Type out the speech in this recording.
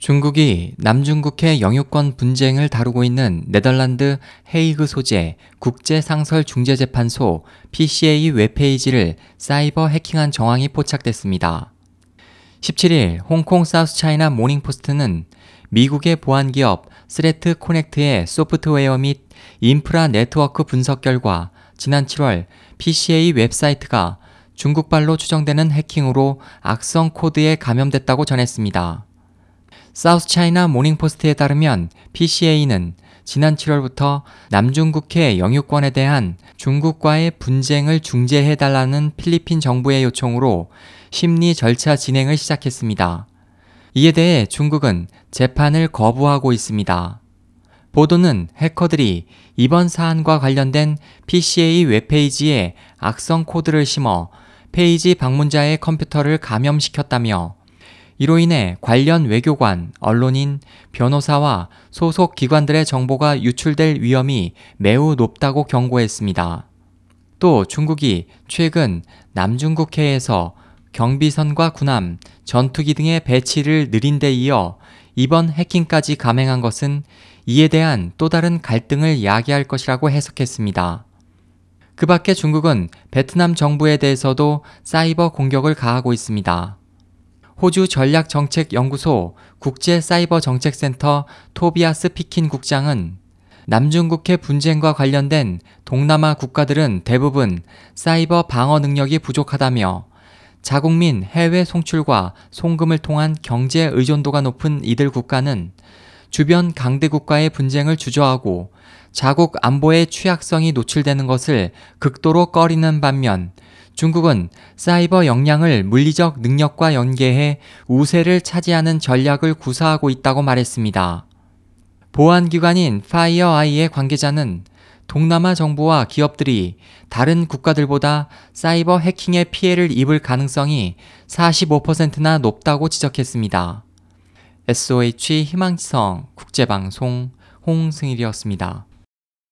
중국이 남중국해 영유권 분쟁을 다루고 있는 네덜란드 헤이그 소재 국제상설중재재판소 PCA 웹페이지를 사이버 해킹한 정황이 포착됐습니다. 17일 홍콩 사우스차이나 모닝포스트는 미국의 보안기업 Threat Connect의 소프트웨어 및 인프라 네트워크 분석 결과 지난 7월 PCA 웹사이트가 중국발로 추정되는 해킹으로 악성 코드에 감염됐다고 전했습니다. 사우스 차이나 모닝포스트에 따르면 PCA는 지난 7월부터 남중국해 영유권에 대한 중국과의 분쟁을 중재해달라는 필리핀 정부의 요청으로 심리 절차 진행을 시작했습니다. 이에 대해 중국은 재판을 거부하고 있습니다. 보도는 해커들이 이번 사안과 관련된 PCA 웹페이지에 악성 코드를 심어 페이지 방문자의 컴퓨터를 감염시켰다며 이로 인해 관련 외교관, 언론인, 변호사와 소속 기관들의 정보가 유출될 위험이 매우 높다고 경고했습니다. 또 중국이 최근 남중국해에서 경비선과 군함, 전투기 등의 배치를 느린 데 이어 이번 해킹까지 감행한 것은 이에 대한 또 다른 갈등을 야기할 것이라고 해석했습니다. 그 밖에 중국은 베트남 정부에 대해서도 사이버 공격을 가하고 있습니다. 호주 전략정책연구소 국제사이버정책센터 토비아스 피킨 국장은 남중국해 분쟁과 관련된 동남아 국가들은 대부분 사이버 방어 능력이 부족하다며 자국민 해외 송출과 송금을 통한 경제 의존도가 높은 이들 국가는 주변 강대국과의 분쟁을 주저하고 자국 안보의 취약성이 노출되는 것을 극도로 꺼리는 반면 중국은 사이버 역량을 물리적 능력과 연계해 우세를 차지하는 전략을 구사하고 있다고 말했습니다. 보안기관인 파이어아이의 관계자는 동남아 정부와 기업들이 다른 국가들보다 사이버 해킹의 피해를 입을 가능성이 45%나 높다고 지적했습니다. SOH 희망지성 국제방송 홍승일이었습니다.